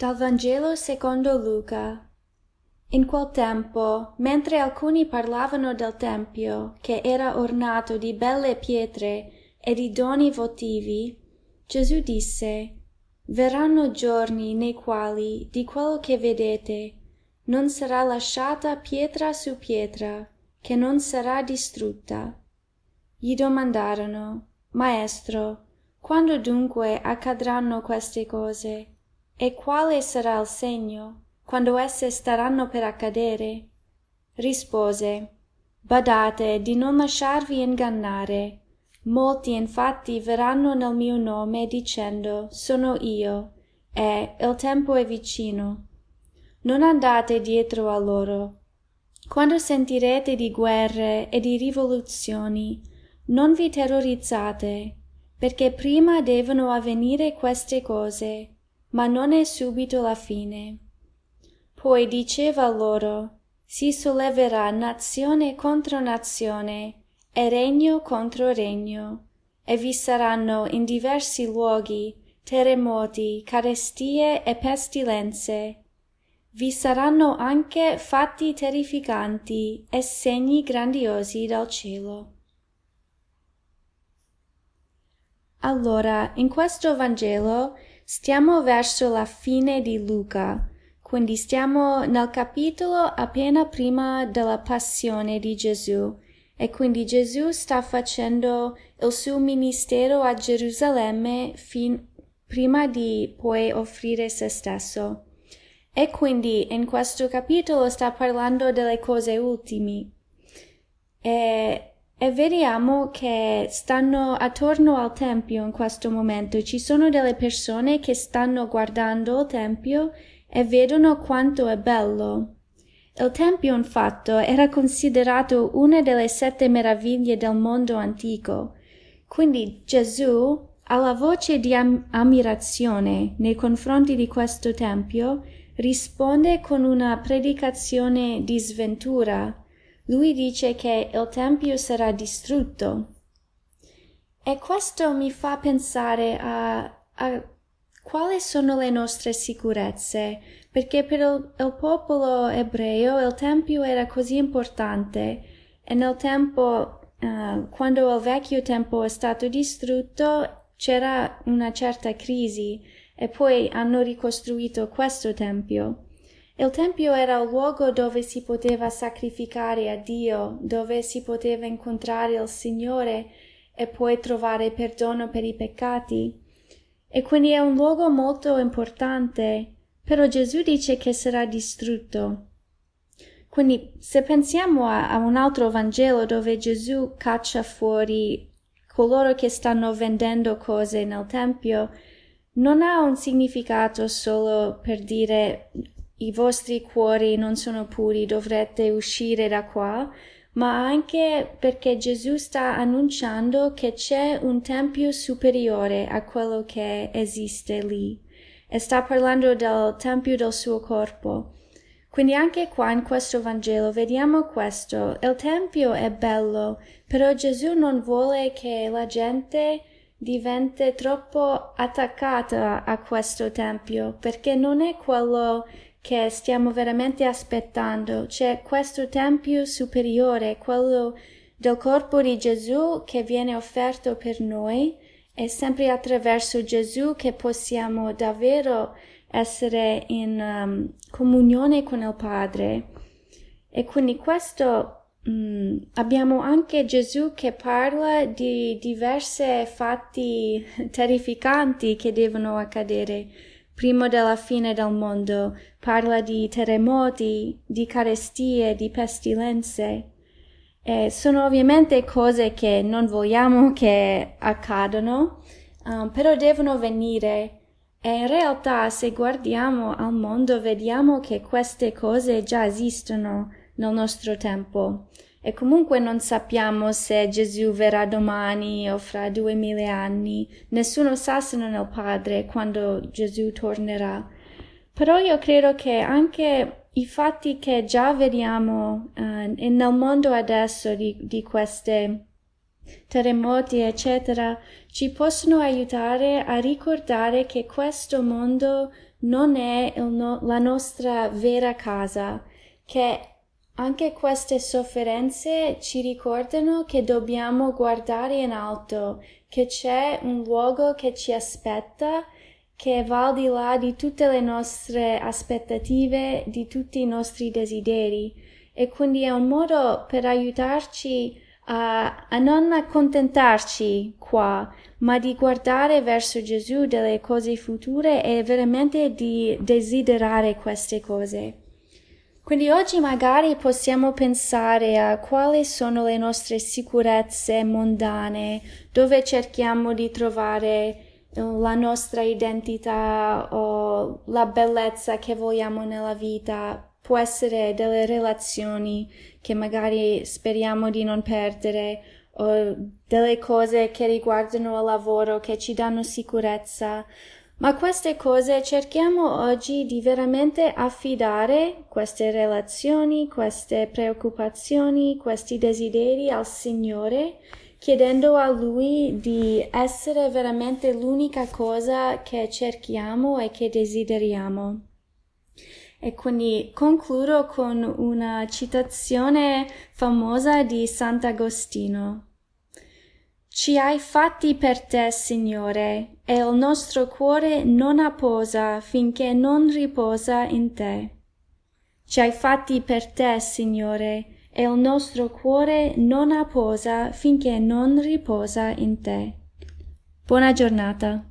Dal Vangelo secondo Luca. In quel tempo, mentre alcuni parlavano del tempio, che era ornato di belle pietre e di doni votivi, Gesù disse Verranno giorni nei quali di quello che vedete non sarà lasciata pietra su pietra, che non sarà distrutta. Gli domandarono Maestro, quando dunque accadranno queste cose? E quale sarà il segno, quando esse staranno per accadere? Rispose Badate di non lasciarvi ingannare. Molti infatti verranno nel mio nome dicendo Sono io, e il tempo è vicino. Non andate dietro a loro. Quando sentirete di guerre e di rivoluzioni, non vi terrorizzate, perché prima devono avvenire queste cose, ma non è subito la fine. Poi diceva loro, si solleverà nazione contro nazione e regno contro regno, e vi saranno in diversi luoghi terremoti, carestie e pestilenze. Vi saranno anche fatti terrificanti e segni grandiosi dal cielo. Allora, in questo Vangelo Stiamo verso la fine di Luca, quindi stiamo nel capitolo appena prima della passione di Gesù e quindi Gesù sta facendo il suo ministero a Gerusalemme fin prima di poi offrire se stesso. E quindi in questo capitolo sta parlando delle cose ultime. E e vediamo che stanno attorno al tempio in questo momento. Ci sono delle persone che stanno guardando il tempio e vedono quanto è bello. Il tempio infatti era considerato una delle sette meraviglie del mondo antico. Quindi Gesù, alla voce di am- ammirazione nei confronti di questo tempio, risponde con una predicazione di sventura lui dice che il Tempio sarà distrutto. E questo mi fa pensare a, a quali sono le nostre sicurezze, perché per il, il, popolo ebreo il Tempio era così importante e nel tempo, uh, quando il vecchio Tempio è stato distrutto, c'era una certa crisi e poi hanno ricostruito questo Tempio. Il Tempio era il luogo dove si poteva sacrificare a Dio, dove si poteva incontrare il Signore e poi trovare perdono per i peccati. E quindi è un luogo molto importante, però Gesù dice che sarà distrutto. Quindi se pensiamo a, a un altro Vangelo dove Gesù caccia fuori coloro che stanno vendendo cose nel Tempio, non ha un significato solo per dire i vostri cuori non sono puri, dovrete uscire da qua, ma anche perché Gesù sta annunciando che c'è un tempio superiore a quello che esiste lì e sta parlando del tempio del suo corpo. Quindi anche qua in questo Vangelo vediamo questo. Il tempio è bello, però Gesù non vuole che la gente diventi troppo attaccata a questo tempio, perché non è quello che stiamo veramente aspettando. C'è questo tempio superiore, quello del corpo di Gesù che viene offerto per noi. È sempre attraverso Gesù che possiamo davvero essere in um, comunione con il Padre. E quindi questo Mm, abbiamo anche Gesù che parla di diversi fatti terrificanti che devono accadere prima della fine del mondo, parla di terremoti, di carestie, di pestilenze. E sono ovviamente cose che non vogliamo che accadano, um, però devono venire. E in realtà, se guardiamo al mondo, vediamo che queste cose già esistono nel nostro tempo. E comunque non sappiamo se Gesù verrà domani o fra duemila anni. Nessuno sa se non è il Padre quando Gesù tornerà. Però io credo che anche i fatti che già vediamo uh, nel mondo adesso di, di queste terremoti, eccetera, ci possono aiutare a ricordare che questo mondo non è no- la nostra vera casa, che anche queste sofferenze ci ricordano che dobbiamo guardare in alto, che c'è un luogo che ci aspetta, che va al di là di tutte le nostre aspettative, di tutti i nostri desideri. E quindi è un modo per aiutarci a, a non accontentarci qua, ma di guardare verso Gesù delle cose future e veramente di desiderare queste cose. Quindi oggi magari possiamo pensare a quali sono le nostre sicurezze mondane, dove cerchiamo di trovare la nostra identità o la bellezza che vogliamo nella vita. Può essere delle relazioni che magari speriamo di non perdere o delle cose che riguardano il lavoro che ci danno sicurezza ma queste cose cerchiamo oggi di veramente affidare queste relazioni, queste preoccupazioni, questi desideri al Signore, chiedendo a Lui di essere veramente l'unica cosa che cerchiamo e che desideriamo. E quindi concludo con una citazione famosa di Sant'Agostino. Ci hai fatti per te, Signore, e il nostro cuore non apposa finché non riposa in te. Ci hai fatti per te, Signore, e il nostro cuore non apposa finché non riposa in te. Buona giornata.